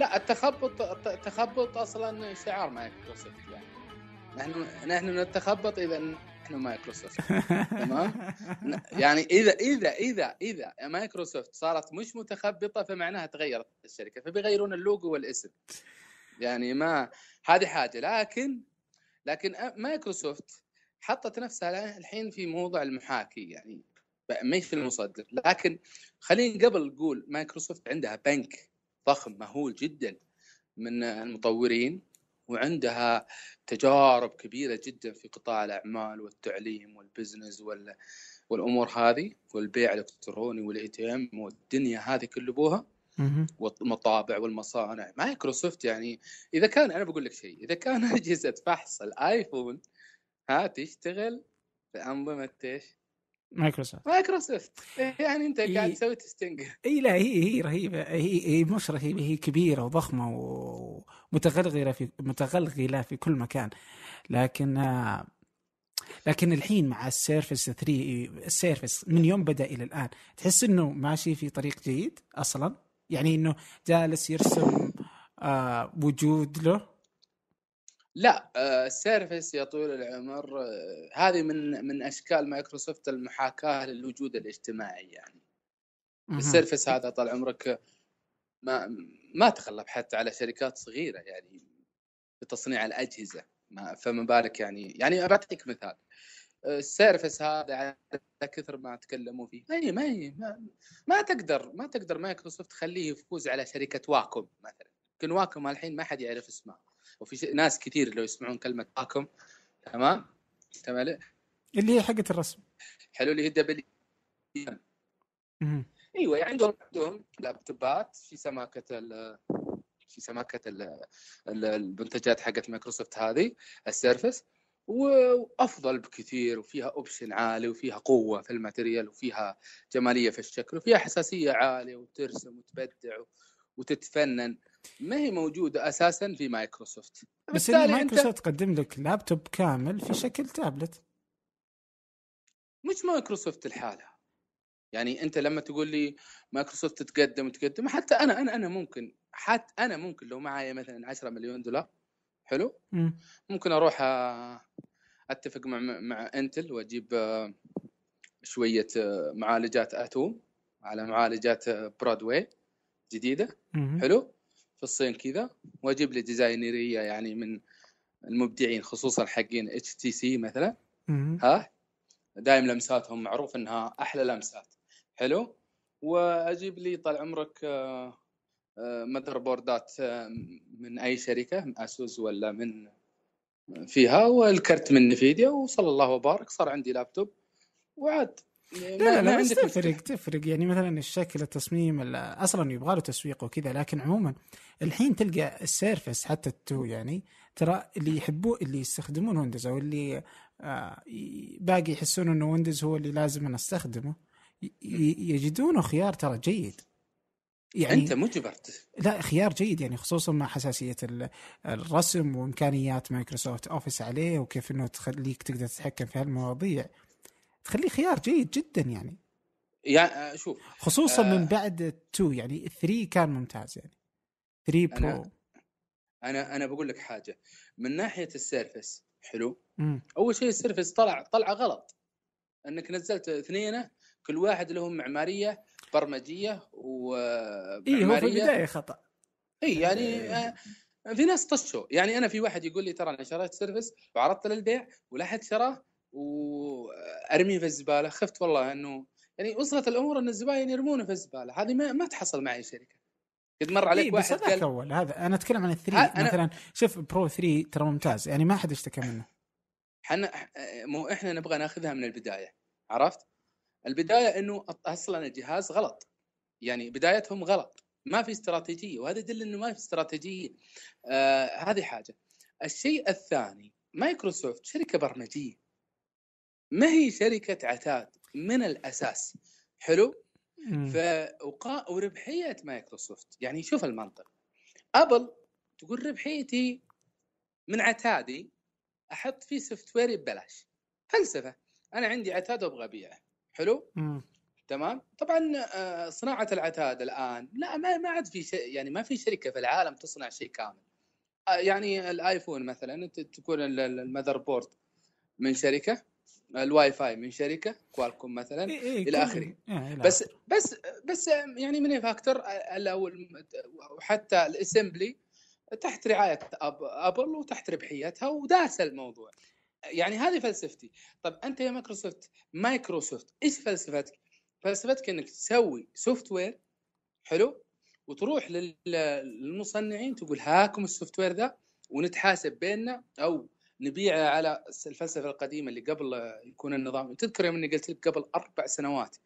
لا التخبط التخبط أصلا شعار مايكروسوفت يعني. نحن نحن نتخبط إذا نحن مايكروسوفت تمام؟ يعني إذا إذا إذا إذا مايكروسوفت صارت مش متخبطة فمعناها تغيرت الشركة فبيغيرون اللوجو والاسم. يعني ما هذه حاجة. لكن لكن مايكروسوفت حطت نفسها الحين في موضع المحاكي يعني ما في المصدر. لكن خلينا قبل نقول مايكروسوفت عندها بنك. ضخم مهول جدا من المطورين وعندها تجارب كبيرة جدا في قطاع الأعمال والتعليم وال business وال والأمور هذه والبيع الإلكتروني وال ATM والدنيا هذه كل أبوها. والمطابع والمصانع. مايكروسوفت يعني إذا كان أنا بقول لك شيء إذا كان أجهزة فحص الآيفون ها تشتغل بانظمه إيش؟ مايكروسوفت. مايكروسوفت. يعني انت قاعد تسوي testing. إي لا هي هي رهيبة. هي هي مش رهيبة هي كبيرة وضخمة ومتغلغلة في متغلغلة في كل مكان. لكن لكن الحين مع ال Surface 3 ال Surface من يوم بدأ إلى الآن تحس إنه ماشي في طريق جيد أصلا؟ يعني إنه جالس يرسم آه وجود له؟ لا ال Surface يا طويل العمر آه، هذه من من أشكال مايكروسوفت المحاكاة للوجود الاجتماعي يعني. ال Surface هذا طال عمرك ما ما تغلب حتى على شركات صغيرة يعني في تصنيع الأجهزة ما فما بالك يعني يعني بعطيك مثال ال Surface هذا على كثر ما تكلموا فيه ما ما, ما ما تقدر ما تقدر مايكروسوفت تخليه يفوز على شركة واكوم مثلا يمكن واكوم الحين ما حد يعرف اسمها. وفي ناس كثير لو يسمعون كلمة واكوم تمام؟ تمام اللي هي حقة الرسم. حلو اللي هي W إيوه يعني عندهم عندهم لابتوبات في سماكة في سماكة المنتجات حقت مايكروسوفت هذه ال Surface. وأفضل بكثير وفيها option عالي وفيها قوة في ال material وفيها جمالية في الشكل وفيها حساسية عالية وترسم وتبدع وتتفنن. ما هي موجودة أساسا في مايكروسوفت؟ بس مايكروسوفت. تقدم لك لابتوب كامل في شكل تابلت. مش مايكروسوفت لحالها. يعني أنت لما تقول لي مايكروسوفت تتقدم وتقدم حتى أنا أنا أنا ممكن حتى أنا ممكن لو معي مثلا 10 مليون دولار حلو؟ م. ممكن أروح أتفق مع مع إنتل وأجيب شوية معالجات Atom على معالجات Broadwell. جديدة. حلو. في الصين كذا. واجيب لي ديزاينرية يعني من المبدعين خصوصا حقين HTC مثلا. ها؟ دايم لمساتهم معروف إنها أحلى لمسات. حلو. وأجيب لي طال عمرك مدر بوردات من أي شركة من ASUS ولا من فيها. والكرت من Nvidia وصلى الله وبارك صار عندي لابتوب وعاد. لا لا, لا بس تفرق تفرق. يعني مثلا الشكل التصميم أصلا يبغى له تسويق وكذا لكن عموما الحين تلقى ال Surface حتى ال two يعني ترى اللي يحبوه اللي يستخدمون ويندوز أو اللي آه باقي يحسون إنه ويندوز هو اللي لازم أنا أستخدمه يجدونه خيار ترى جيد. يعني أنت مجبر. لا خيار جيد يعني خصوصا مع حساسية الرسم وإمكانيات مايكروسوفت أوفيس عليه وكيف إنه تخليك تقدر تتحكم في هالمواضيع. تخليه خيار جيد جدا يعني. يعني آه، شوف خصوصا آه من بعد 2 يعني 3 كان ممتاز يعني. 3 Pro أنا أنا أنا بقول لك حاجة. من ناحية ال Surface حلو. مم. أول شيء ال Surface طلع طلع غلط. إنك نزلت اثنين كل واحد لهم معمارية برمجية و اي هو في البداية خطأ. اي يعني آه، في ناس طشوا. يعني أنا في واحد يقول لي ترى أنا شريت Surface وعرضته للبيع ولا حد شراه وارميه في الزبالة. خفت والله إنه يعني وصلت الأمور إن الزباين يرمونه في الزبالة. هذه ما, ما تحصل معي شركة. قد مر عليك إيه واحد بس قال أول. هذا أنا أتكلم عن الثري. مثلا شوف برو 3 ترى ممتاز. يعني ما حد اشتكى منه. إحنا مو إحنا نبغى ناخذها من البداية. عرفت؟ البداية إنه أصلا الجهاز غلط. يعني بدايتهم غلط. ما في استراتيجية وهذا يدل إنه ما في استراتيجية. آه هذه حاجة. الشيء الثاني مايكروسوفت شركة برمجية. ما هي شركة عتاد من الأساس؟ حلو؟ ف وربحية مايكروسوفت. يعني شوف المنطق. أبل تقول ربحيتي من عتادي أحط فيه software ببلاش. فلسفة. أنا عندي عتاد وأبغى أبيعه. حلو؟ مم. تمام؟ طبعا آه، صناعة العتاد الآن لا ما ما عاد في شيء يعني ما في شركة في العالم تصنع شيء كامل. آه، يعني الآيفون مثلا تكون ال- ال- ال motherboard من شركة. الواي فاي من شركة كوالكوم مثلا إيه إيه إلى كل- آخره. إيه بس. بس بس يعني من factor أو وحتى ال assembly تحت رعاية أبل وتحت ربحيتها وداس الموضوع يعني هذه فلسفتي طب أنت يا مايكروسوفت مايكروسوفت إيش فلسفتك؟ فلسفتك إنك تسوي software حلو وتروح لل- للمصنعين تقول هاكم ال software ذا ونتحاسب بيننا أو نبيعه على الفلسفة القديمة اللي قبل يكون النظام. تذكر يوم إني قلت لك قبل أربع سنوات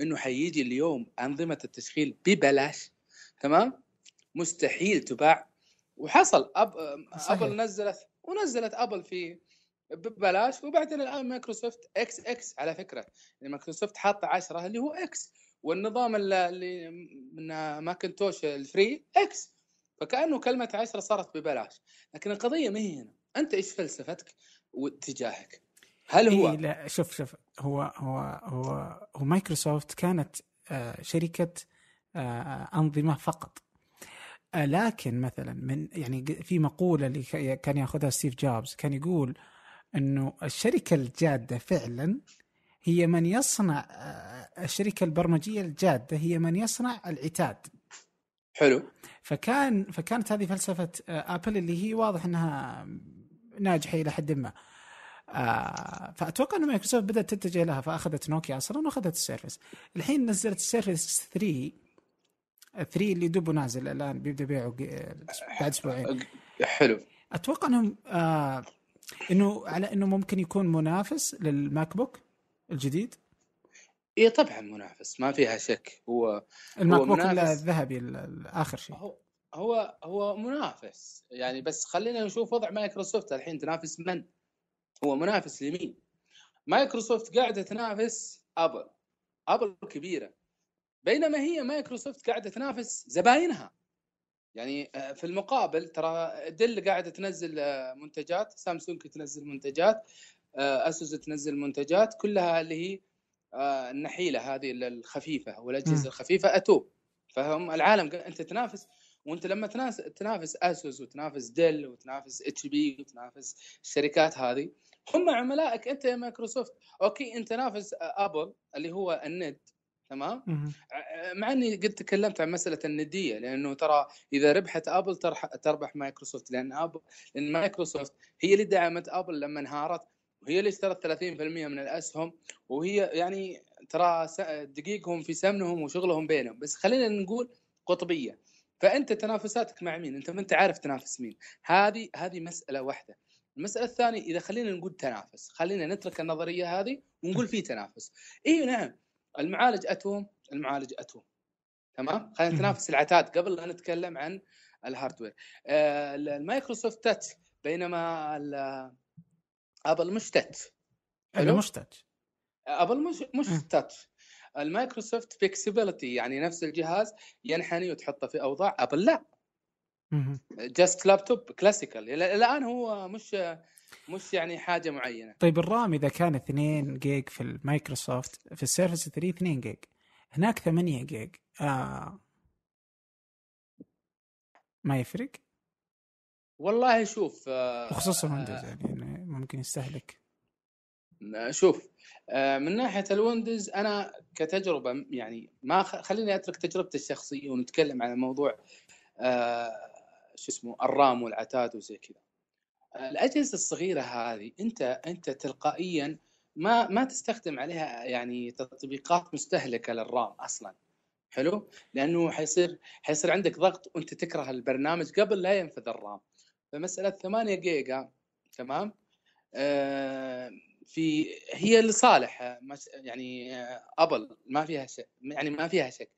إنه حيجي اليوم أنظمة التشغيل ببلاش تمام؟ مستحيل تباع. وحصل أب... صحيح. أبل نزلت ونزلت أبل في ببلاش. وبعدين الآن مايكروسوفت X X على فكرة. يعني مايكروسوفت حاطة 10 اللي هو X. والنظام اللي- اللي من ماكنتوش ال free X. فكأنه كلمة 10 صارت ببلاش. لكن القضية ما هي هنا. أنت إيش فلسفتك واتجاهك؟ هل هو إيه لا شوف شوف هو هو هو هو مايكروسوفت كانت آه، شركة آه، أنظمة فقط. آه، لكن مثلا من يعني في مقولة اللي كان يأخذها ستيف جوبز كان يقول إنه الشركة الجادة فعلا هي من يصنع الشركة البرمجية الجادة هي من يصنع العتاد. حلو. فكان فكانت هذه فلسفة أبل اللي هي واضح إنها ناجحة إلى حد ما. آه، فأتوقع ان مايكروسوفت بدأت تتجه لها فأخذت نوكيا أصلا وأخذت ال Surface الحين نزلت ال Surface 3 3 اللي دوبه نازل الآن بيبدأ بيعه بعد أسبوعين. حلو. أتوقع إنهم آه إنه على إنه ممكن يكون منافس لل MacBook الجديد؟ اي طبعا منافس ما فيها شك. هو ال MacBook. الذهبي ال- ال- آخر شيء. هو هو هو منافس. يعني بس خلينا نشوف وضع مايكروسوفت الحين تنافس من؟ هو منافس لمين؟ مايكروسوفت قاعدة تنافس أبل. أبل كبيرة. بينما هي مايكروسوفت قاعدة تنافس زباينها. يعني آه، في المقابل ترى دل قاعدة تنزل آه، منتجات. سامسونج تنزل منتجات. آه، أسوس تنزل منتجات. كلها اللي هي النحيلة هذه الخفيفة والأجهزة. الخفيفة أتو. فهم العالم أنت تنافس وانت لما تنافس تنافس اسوس وتنافس ديل وتنافس اتش بي وتنافس الشركات هذه هم عملائك أنت يا مايكروسوفت. okay أنت نافس ابل اللي هو الند تمام؟ مع إني قد تكلمت عن مسألة الندية لأنه ترى إذا ربحت ابل تربح مايكروسوفت لأن ابل لأن مايكروسوفت هي اللي دعمت ابل لما انهارت وهي اللي اشترت 30% من الأسهم وهي يعني ترى دقيقهم في سمنهم وشغلهم بينهم. بس خلينا نقول قطبية. فأنت تنافساتك مع مين؟ أنت ما أنت عارف تنافس مين؟ هذه هذه مسألة واحدة. المسألة الثانية إذا خلينا نقول تنافس، خلينا نترك النظرية هذه ونقول في تنافس. إي نعم المعالج Atom المعالج Atom تمام؟ خلينا. نتنافس العتاد قبل لا نتكلم عن ال hardware. آه، المايكروسوفت touch بينما ابل مش touch حلو؟ مش touch ابل مش مش مم. touch المايكروسوفت flexibility يعني نفس الجهاز ينحني وتحطه في أوضاع أبل. لا. just laptop classical. الآن هو مش مش يعني حاجة معينة. طيب ال RAM إذا كان 2 جيج في المايكروسوفت في ال Surface 3 2 جيج هناك 8 جيج. آه. ما يفرق؟ والله شوف آه، وخصوصا Windows يعني إنه ممكن يستهلك. آه، شوف آه، من ناحية ال Windows أنا كتجربة يعني ما خليني أترك تجربتي الشخصية ونتكلم عن موضوع آه، شو اسمه الرام والعتاد وزي كذا. الأجهزة الصغيرة هذه أنت أنت تلقائيا ما ما تستخدم عليها يعني تطبيقات مستهلكة للرام أصلا. حلو؟ لأنه حيصير حيصير عندك ضغط وأنت تكره البرنامج قبل لا ينفذ الرام. فمسألة 8 جيجا تمام؟ آه في هي لصالح يعني أبل ما فيها شك يعني ما فيها شك.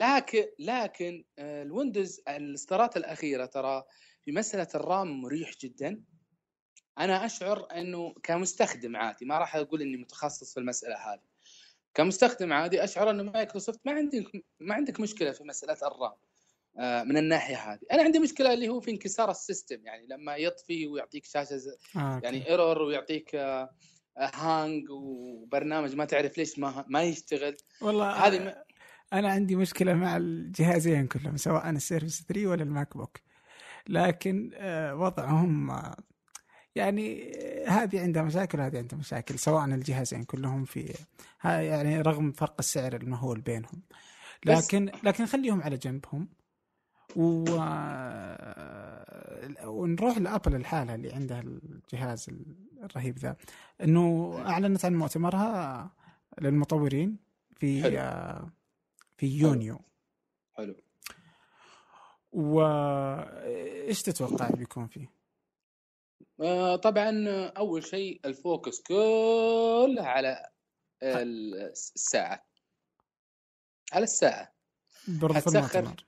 لكن لكن آه، ال Windows الاصدارات الأخيرة ترى في مسألة ال RAM مريح جدا. أنا أشعر إنه كمستخدم عادي ما راح أقول إني متخصص في المسألة هذه. كمستخدم عادي أشعر إنه مايكروسوفت ما عندك ما عندك مشكلة في مسألة ال RAM. من الناحية هذه. أنا عندي مشكلة اللي هو في انكسار ال system يعني لما يطفي ويعطيك شاشة آه. يعني error ويعطيك آه، hang وبرنامج ما تعرف ليش ما ما يشتغل. والله هذه م- أنا عندي مشكلة مع الجهازين كلهم سواء السيرفس 3 ولا الماك بوك. لكن آه، وضعهم آه، يعني آه، هذه عندها مشاكل وهذه عندها مشاكل سواء الجهازين كلهم في يعني رغم فرق السعر المهول بينهم. لكن لكن خليهم على جنبهم. و... آه، ونروح لأبل الحالة اللي عندها الجهاز الرهيب ذا إنه أعلنت عن مؤتمرها للمطورين في حلو. آه، في يونيو حلو وايش تتوقع بيكون فيه؟ آه، طبعا آه، أول شيء الفوكس كله على ال- الساعة على الساعة برضو في. المؤتمر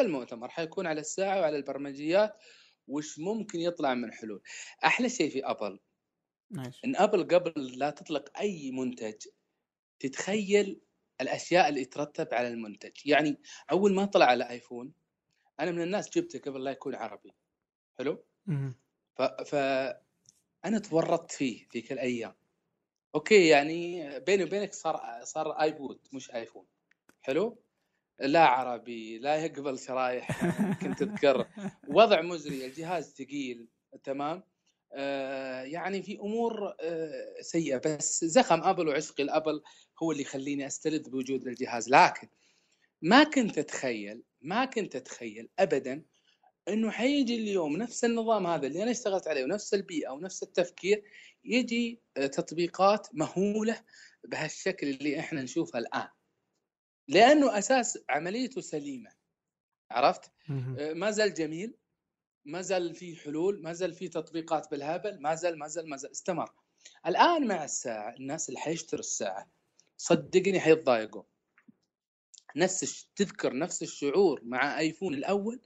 المؤتمر حيكون على الساعة وعلى البرمجيات وش ممكن يطلع من حلول. أحلى شيء في أبل ماشي إن أبل قبل لا تطلق أي منتج تتخيل الأشياء اللي ترتب على المنتج. يعني أول ما طلع على آيفون أنا من الناس جبته قبل لا يكون عربي. حلو؟ مهم. ف... ف أنا تورطت فيه ذيك الأيام. أوكي يعني بيني وبينك صار صار iPod مش آيفون. حلو؟ لا عربي لا يقبل شرايح كنت اذكر وضع مزري الجهاز ثقيل تمام؟ آه يعني في أمور آه سيئة بس زخم أبل وعشقي الأبل هو اللي يخليني استلذ بوجود الجهاز. لكن ما كنت أتخيل ما كنت أتخيل ابدا إنه حيجي اليوم نفس النظام هذا اللي أنا اشتغلت عليه ونفس البيئة ونفس التفكير يجي آه، تطبيقات مهولة بهالشكل اللي إحنا نشوفها الآن. لأنه أساس عمليته سليمة عرفت. آه، ما زال جميل ما زال في حلول ما زال في تطبيقات بالهبل ما زال ما زال ما زال استمر. الآن مع الساعة الناس اللي حيشتروا الساعة صدقني حيتضايقوا. نفس الش... تذكر نفس الشعور مع آيفون الأول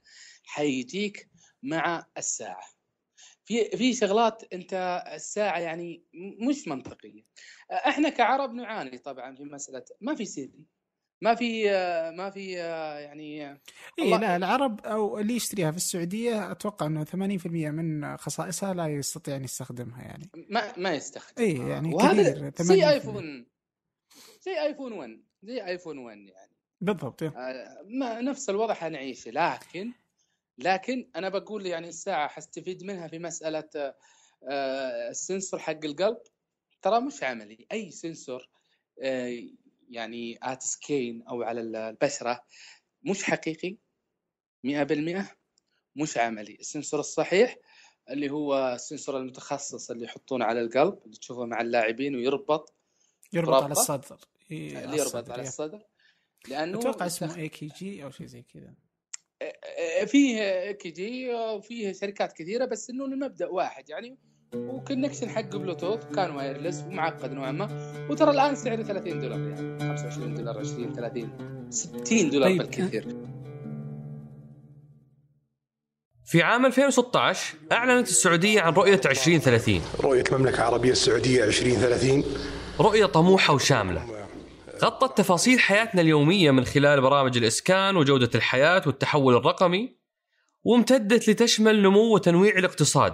حيجيك مع الساعة. في في شغلات أنت الساعة يعني مش منطقية. إحنا كعرب نعاني طبعا في مسألة ما في سيري. ما في ما في يعني اي لا العرب أو اللي يشتريها في السعودية أتوقع إنه 80% من خصائصها لا يستطيع أن يستخدمها يعني. ما ما يستخدم. اي يعني وهذا كثير 80% زي آيفون. زي آيفون 1 زي آيفون 1 يعني. بالضبط إيه. آه، ما نفس الوضع حنعيشه لكن لكن أنا بقول يعني الساعة حستفيد منها في مسألة آه، آه، السنسور حق القلب. ترى مش عملي أي sensor آه، يعني at skin أو على البشرة مش حقيقي 100% مش عملي. ال sensor الصحيح اللي هو ال sensor المتخصص اللي يحطونه على القلب اللي تشوفه مع اللاعبين ويربط يربط؟ على الصدر. إيه، اللي يربط الصدر، على. الصدر. لأنه أتوقع اسمه EKG أو شيء زي كذا. فيه EKG وفيه شركات كثيرة بس إنه المبدا واحد. يعني و connection حق بلوتوث كان wireless ومعقد نوعا ما. وترى الآن سعره 30 دولار يعني. 25 دولار 20 30 60 دولار طيب. بالكثير. في عام 2016 أعلنت السعودية عن رؤية 2030 رؤية المملكة العربية السعودية 2030 رؤية طموحة وشاملة. غطت تفاصيل حياتنا اليومية من خلال برامج الإسكان وجودة الحياة والتحول الرقمي وامتدت لتشمل نمو وتنويع الاقتصاد.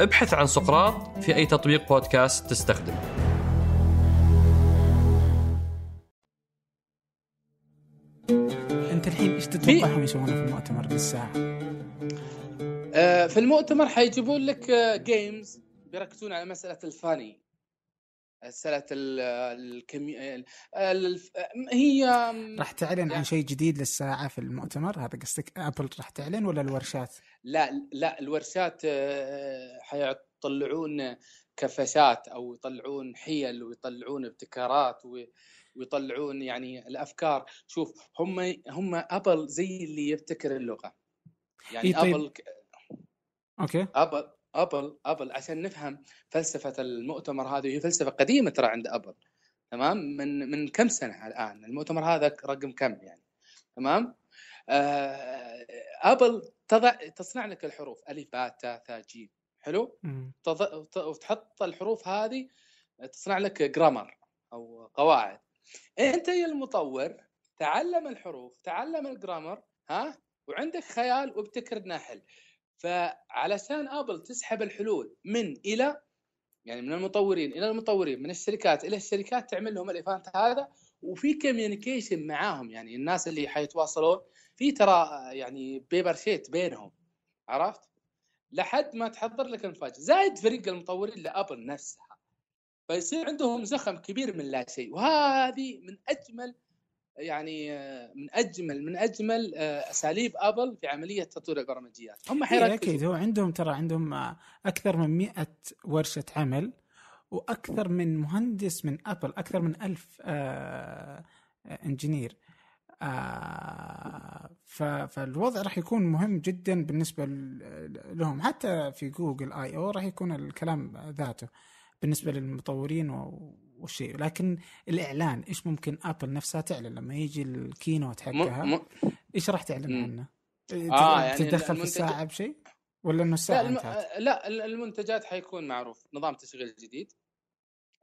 ابحث عن سقراط في أي تطبيق بودكاست تستخدم أنت الحين إيش تتوقعهم يسوونه في المؤتمر للساعه؟ آه، في المؤتمر حيجيبون لك جيمز بيركزون على مسألة الفاني ال- الكمي... ال- ال- هي راح تعلن عن شيء جديد للساعة في المؤتمر؟ هذا قصدك ابل راح تعلن ولا الورشات؟ لا لا الورشات آه، حيطلعون كفشات أو يطلعون حيل ويطلعون ابتكارات و- ويطلعون يعني الأفكار. شوف هم هم ابل زي اللي يبتكر اللغة. يعني إيه طيب. ابل أوكي. ابل أبل أبل عشان نفهم فلسفة المؤتمر هذا وهي فلسفة قديمة ترى عند أبل تمام؟ من من كم سنة الآن؟ المؤتمر هذا رقم كم يعني؟ تمام؟ آه أبل تضع تصنع لك الحروف ألف باء تاء ثاء جيم حلو. تض- وتحط الحروف هذه تصنع لك grammar أو قواعد. أنت يا المطور تعلم الحروف تعلم ال grammar ها؟ وعندك خيال وابتكر لنا حل فعلشان أبل تسحب الحلول من إلى يعني من المطورين إلى المطورين من الشركات إلى الشركات تعمل لهم ال event هذا وفي communication معاهم يعني الناس اللي حيتواصلون في ترى يعني paper sheet بينهم عرفت؟ لحد ما تحضر لك المفاجأة زائد فريق المطورين لأبل نفسها فيصير عندهم زخم كبير من لا شيء وهذه من أجمل يعني آه، من أجمل من أجمل آه، أساليب أبل في عملية تطوير البرمجيات. هم إيه حيركزوا. أكيد. هو عندهم ترى عندهم آه، أكثر من 100 ورشة عمل وأكثر من مهندس من أبل أكثر من ألف آه إنجينير. آه فالوضع راح يكون مهم جدا بالنسبة لهم. حتى في جوجل I/O راح يكون الكلام ذاته. بالنسبة للمطورين والشيء لكن الإعلان إيش ممكن ابل نفسها تعلن لما يجي ال keynote حقها م... م... إيش راح تعلن. عنه؟ آه، يعني تتدخل في المنتج- الساعة بشيء؟ ولا إنه لا, الساعة الم... انتهت؟ لا المنتجات حيكون معروف نظام تشغيل جديد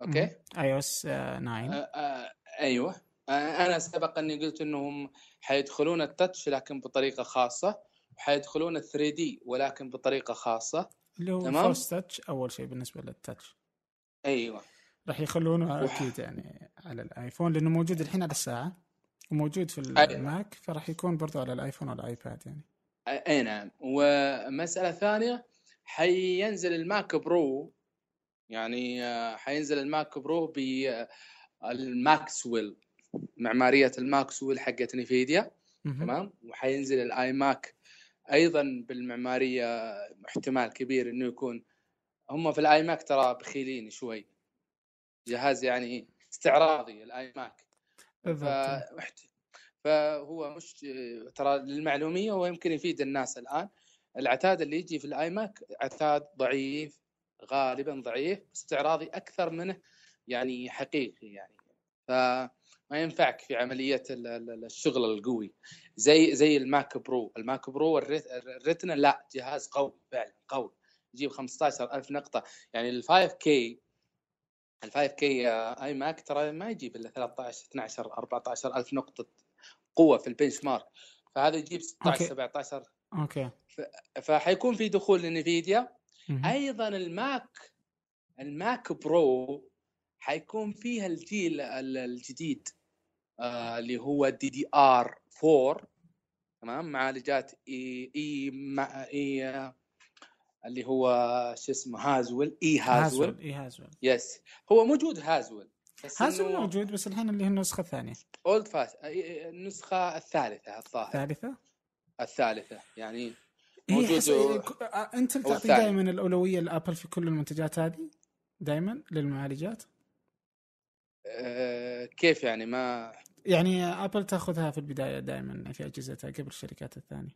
أوكي iOS 9 آه آه أيوه آه أنا سبق إني قلت إنهم حيدخلون ال touch لكن بطريقة خاصة وحيدخلون ال 3D ولكن بطريقة خاصة اللي هو تمام. force touch أول شيء بالنسبة لل touch أيوه راح يخلونه أكيد يعني على الآيفون لأنه موجود الحين على الساعة وموجود في أيوة. الماك فراح يكون برضو على الآيفون والايباد يعني اي نعم ومسألة ثانية حينزل الماك برو يعني آه، حينزل الماك برو بالماكسويل معمارية الماكسويل حقت نفيديا مهم. تمام وحينزل الآي ماك أيضا بالمعمارية احتمال كبير إنه يكون هم في الاي ماك ترى بخيلين شوي. جهاز يعني استعراضي الاي ماك فهو مش ترى للمعلومية ويمكن يفيد الناس الآن. العتاد اللي يجي في الاي ماك عتاد ضعيف غالبا ضعيف استعراضي أكثر منه يعني حقيقي يعني. فما ينفعك في عملية ال- ال- الشغل القوي. زي زي الماك برو. الماك برو ال Ret- ال Retina لا جهاز قوي فعلا قوي. يجيب 15000 نقطة. يعني ال 5K ال 5K iMac ترى ما يجيب إلا 13 12 14 ألف نقطة قوة في ال benchmark فهذا يجيب 16 أوكي. 17 أوكي. فحيكون في دخول لنفيديا. أيضا الماك الماك برو حيكون فيها الجيل ال- الجديد آه اللي هو DDR4 تمام؟ معالجات اي اي مع اي اللي هو شو اسمه Haswell-E Haswell. Haswell-E Haswell. yes هو موجود Haswell بس Haswell موجود بس الحين اللي هي النسخة الثانية. اولد فاش النسخة الثالثة الظاهر. الثالثة؟ الثالثة يعني موجود حس... و- ك- أنت تعطي. دائما الأولوية ل Apple في كل المنتجات هذه؟ دائما للمعالجات؟ آه، كيف يعني؟ ما يعني Apple تأخذها في البداية دائما في أجهزتها قبل الشركات الثانية.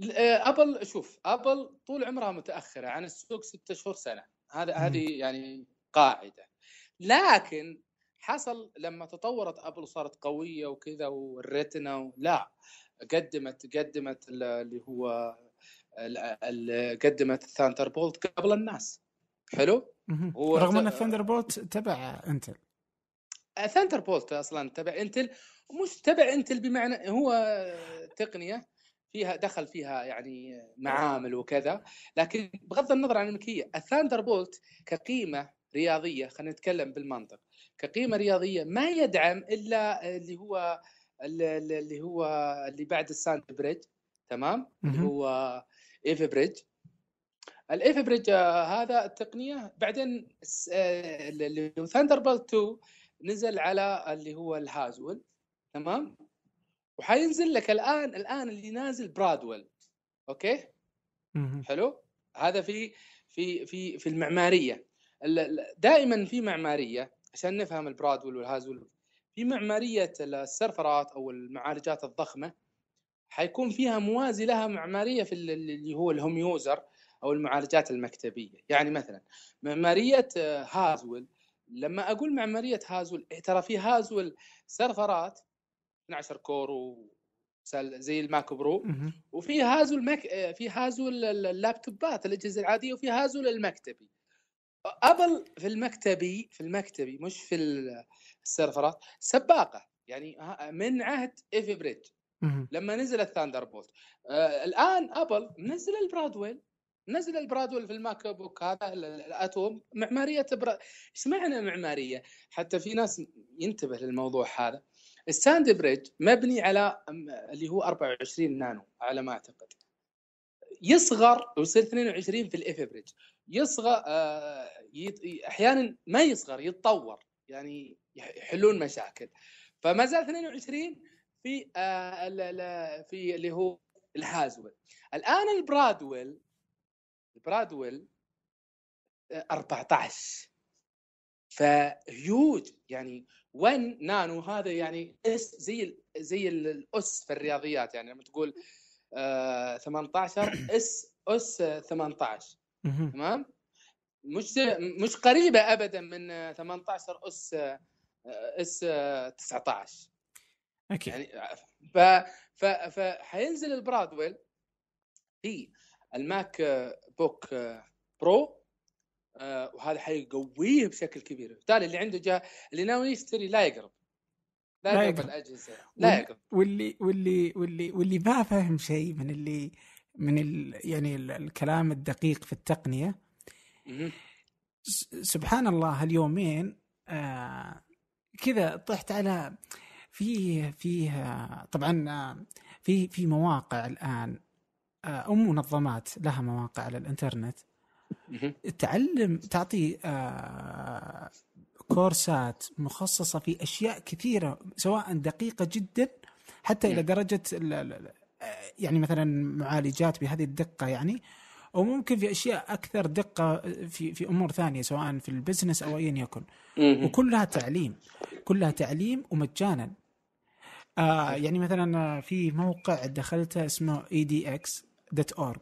Apple شوف Apple طول عمرها متأخرة عن السوق ستة شهور سنة. هذا. هذه يعني قاعدة. لكن حصل لما تطورت Apple وصارت قوية وكذا وال Retina و- لا قدمت قدمت ال- اللي هو قدمت ال Thunderbolt قبل الناس. حلو. هو رغم أن ال Thunderbolt تبع Intel. Thunderbolt أصلا تبع Intel مش تبع Intel بمعنى هو تقنية فيها دخل فيها يعني معامل وكذا. لكن بغض النظر عن الملكية ال Thunderbolt كقيمة رياضية خلينا نتكلم بالمنطق كقيمة رياضية ما يدعم إلا اللي هو اللي هو اللي بعد ال Sandy Bridge تمام؟ اللي. هو Ivy Bridge. ال Ivy Bridge هذا التقنية بعدين آه، اللي هو Thunderbolt 2 نزل على اللي هو ال Haswell تمام؟ وحينزل لك الآن الآن اللي نازل Broadwell أوكي. حلو؟ هذا في في في في المعمارية. ال- ال- دائما في معمارية عشان نفهم ال Broadwell وال Haswell في معمارية السيرفرات أو المعالجات الضخمة حيكون فيها موازي لها معمارية في ال- اللي هو ال home user أو المعالجات المكتبية. يعني مثلا معمارية Haswell لما أقول معمارية Haswell ترى في Haswell سيرفرات 12 core وسل- زي ال Mac Pro. وفي Haswell المك... في Haswell ال- ال- اللابتوبات الاجهزه العادية وفي Haswell المكتبي Apple في المكتبي في المكتبي مش في ال- السيرفرات سباقة. يعني من عهد Ivy Bridge. لما نزل ال Thunderbolt. آه الآن Apple منزل ال Broadwell. نزل ال Broadwell في ال MacBook هذا ال- ال- الأتوم معمارية برا... إيش معنى معمارية؟ حتى في ناس ينتبه للموضوع هذا ال Sandy Bridge مبني على اللي هو 24 نانو على ما أعتقد يصغر ويصير 22 في ال Ivy Bridge يصغر آه. أحيانا ما يصغر يتطور يعني يح- يحلون مشاكل فما زال 22 في آه ال- في اللي هو ال Haswell الآن ال Broadwell ال Broadwell آه، 14 فهيوج يعني 1 نانو هذا يعني اس زي زي ال- الأس في الرياضيات يعني لما تقول آه 18 اس أس آه، 18 مهم. تمام؟ مش مش قريبة ابدا من آه، 18 أس آه، أس آه، 19 أكيد. يعني ف ف فحينزل ال Broadwell في ال Mac آه، Book آه، Pro آه، وهذا حيقويه بشكل كبير. بالتالي اللي عنده جا... اللي ناوي يشتري لا يقرب. لا لا يقرب يقرب. الأجهزة. لا يقرب. واللي واللي واللي واللي ما فاهم شيء من اللي من ال يعني ال- الكلام الدقيق في التقنية. سبحان الله هاليومين آه كذا طحت على في فيه طبعا في في مواقع الآن. أو منظمات لها مواقع على الإنترنت. تعلم تعطي آه، كورسات مخصصة في أشياء كثيرة سواء دقيقة جدا حتى إلى مم. درجة ال- ال- ال- آه، يعني مثلا معالجات بهذه الدقة يعني أو ممكن في أشياء أكثر دقة في في أمور ثانية سواء في ال business أو أيا يكن. وكلها تعليم كلها تعليم ومجانا آه يعني مثلا آه، في موقع دخلته اسمه edx.org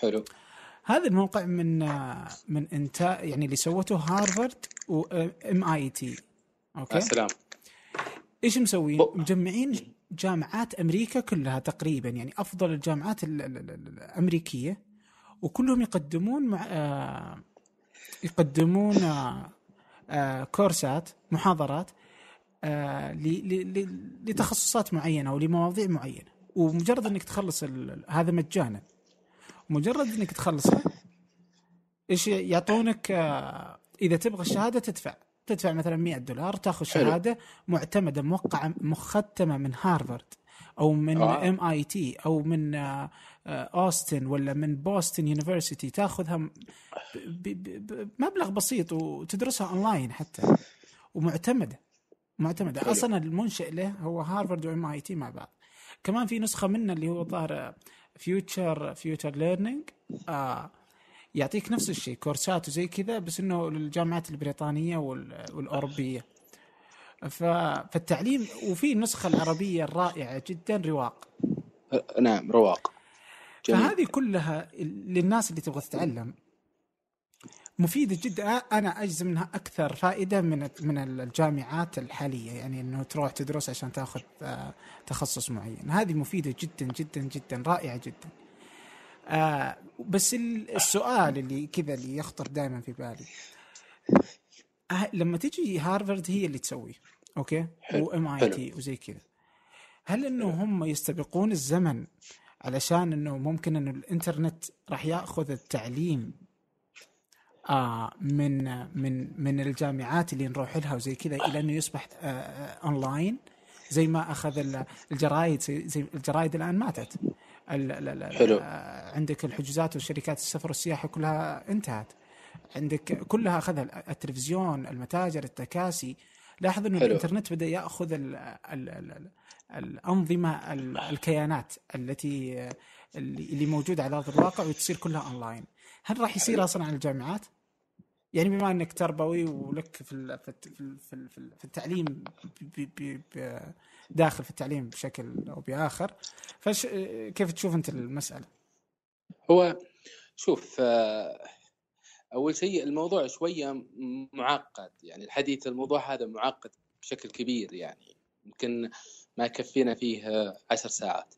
حلو. هذا الموقع من آه، من انتاج يعني اللي سوته هارفارد و MIT يا أوكي؟ سلام إيش مسوين؟ بو- مجمعين جامعات أمريكا كلها تقريبا يعني أفضل الجامعات ال- ال- ال- الأمريكية وكلهم يقدمون مع آه، يقدمون آه، آه، كورسات محاضرات آه، لتخصصات معينة أو لمواضيع معينة. ومجرد إنك تخلص هذا مجانا مجرد إنك تخلصه إيش يعطونك آه، إذا تبغى الشهادة تدفع تدفع مثلا 100 دولار تاخذ. شهادة معتمدة موقعة مختمة من هارفارد أو من. MIT أو من آه، آه، أوستن ولا من Boston University تاخذها بمبلغ بسيط وتدرسها أونلاين حتى ومعتمدة معتمدة. أصلا المنشئ له هو هارفارد و MIT مع بعض كمان في نسخة منه اللي هو ظاهر Future Future Learning آه يعطيك نفس الشيء كورسات وزي كذا بس إنه للجامعات البريطانية وال- والأوروبية. ف... فالتعليم وفي النسخة العربية الرائعة جدا رواق. أه، نعم رواق. جميل. فهذه كلها للناس اللي تبغى تتعلم. مفيدة جدا. أنا أجزم إنها أكثر فائدة من من الجامعات الحالية يعني إنه تروح تدرس عشان تاخذ آه، تخصص معين. هذه مفيدة جدا جدا جدا رائعة جدا. آه بس ال- السؤال اللي كذا اللي يخطر دائما في بالي. آه لما تجي هارفارد هي اللي تسويه أوكي؟ و MIT وزي كذا. هل إنه هم يستبقون الزمن علشان إنه ممكن إنه الإنترنت راح يأخذ التعليم آه من من من الجامعات اللي نروح لها وزي كذا إلى أنه يصبح آه آه اونلاين زي ما أخذ ال- الجرايد زي, الجرايد الآن ماتت ال- ال- ال- حلو. آه، عندك الحجوزات وشركات السفر والسياحة كلها انتهت عندك كلها أخذها التلفزيون المتاجر التكاسي لاحظ إنه. الإنترنت بدأ يأخذ ال ال ال ال الأنظمة ال- الكيانات التي اللي اللي موجودة على أرض الواقع وتصير كلها اونلاين هل راح يصير أصلا على الجامعات؟ يعني بما انك تربوي ولك في في في ال- في ال- في ال- في التعليم داخل في التعليم بشكل أو بآخر فش كيف تشوف انت المسألة؟ هو شوف آه، أول شيء الموضوع شوية معقد يعني الحديث الموضوع هذا معقد بشكل كبير يعني يمكن ما يكفينا فيه عشر ساعات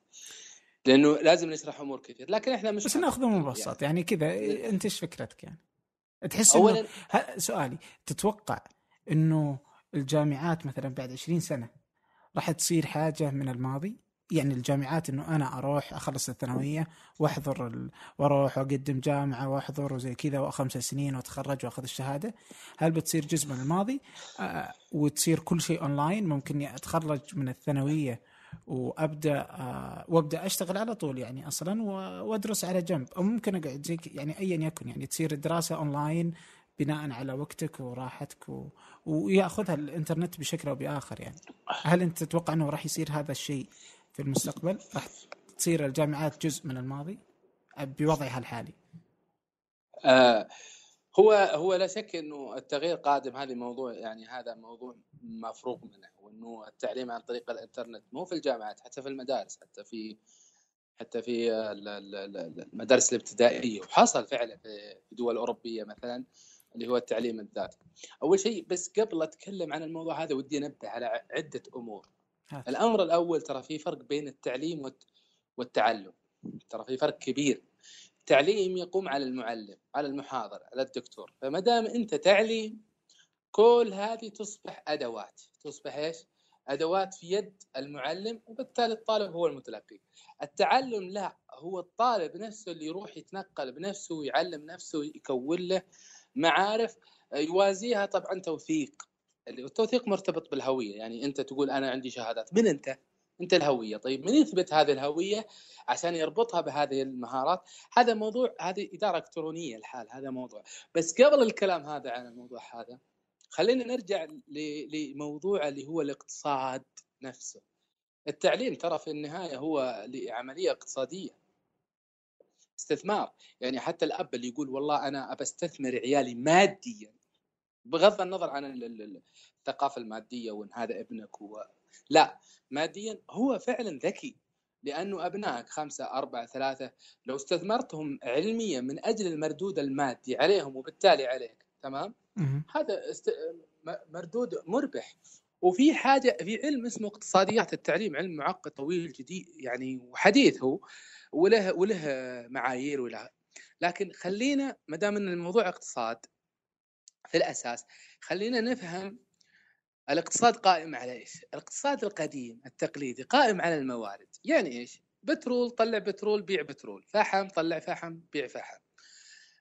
لأنه لازم نشرح أمور كثير لكن إحنا مش بس ناخذه مبسط يعني كذا أنت إيش فكرتك يعني؟ تحس اولا انه ه- سؤالي تتوقع إنه الجامعات مثلا بعد 20 سنة راح تصير حاجة من الماضي؟ يعني الجامعات إنه أنا أروح أخلص الثانوية وأحضر ال... وأروح وأقدم جامعة وأحضر وزي كذا وخمس سنين وأتخرج وأخذ الشهادة؟ هل بتصير جزء من الماضي؟ آه وتصير كل شيء أونلاين؟ ممكن أتخرج من الثانوية وأبدأ آه وأبدأ أشتغل على طول يعني أصلا وأدرس على جنب. أو ممكن أقعد زي يعني ايا يكن يعني تصير الدراسه أونلاين بناء على وقتك وراحتك و... ويأخذها الإنترنت بشكل أو بآخر يعني. هل أنت تتوقع إنه راح يصير هذا الشيء في المستقبل؟ راح تصير الجامعات جزء من الماضي؟ بوضعها الحالي. آه هو هو لا شك إنه التغيير قادم هذه موضوع يعني هذا موضوع مفروغ منه وإنه التعليم عن طريق الإنترنت مو في الجامعات حتى في المدارس حتى في حتى في ال- ال- ال- المدارس الابتدائية وحصل فعلا في دول أوروبية مثلا اللي هو التعليم الذاتي. أول شيء بس قبل أتكلم عن الموضوع هذا ودي انبه على عدة أمور. الأمر الأول ترى في فرق بين التعليم والت- والتعلم. ترى في فرق كبير. التعليم يقوم على المعلم، على المحاضر، على الدكتور، فما دام أنت تعليم كل هذه تصبح أدوات، تصبح إيش؟ أدوات في يد المعلم وبالتالي الطالب هو المتلقي. التعلم لا هو الطالب نفسه اللي يروح يتنقل بنفسه ويعلم نفسه يكون له معارف يوازيها طبعا توثيق التوثيق مرتبط بالهوية يعني أنت تقول أنا عندي شهادات من أنت؟ أنت الهوية. طيب من يثبت هذه الهوية عشان يربطها بهذه المهارات؟ هذا موضوع هذه إدارة إلكترونية الحال هذا موضوع. بس قبل الكلام هذا عن الموضوع هذا خلينا نرجع لموضوع اللي هو الاقتصاد نفسه. التعليم ترى في النهاية هو عمليه اقتصادية. استثمار. يعني حتى الأب اللي يقول والله أنا أبى أستثمر عيالي ماديا بغض النظر عن ال- ال- ال- الثقافة المادية وإن هذا ابنك لا ماديا هو فعلا ذكي لأنه أبنائك خمسة أربعة ثلاثة لو استثمرتهم علميا من أجل المردود المادي عليهم وبالتالي عليك تمام. هذا است... مردود مربح. وفي حاجة في علم اسمه اقتصاديات التعليم علم معقد طويل جديد يعني وحديث هو وله وله معايير وله لكن خلينا ما دام إن الموضوع اقتصاد في الأساس خلينا نفهم الاقتصاد قائم على إيش؟ الاقتصاد القديم التقليدي قائم على الموارد، يعني إيش؟ بترول طلع بترول بيع بترول، فحم طلع فحم بيع فحم.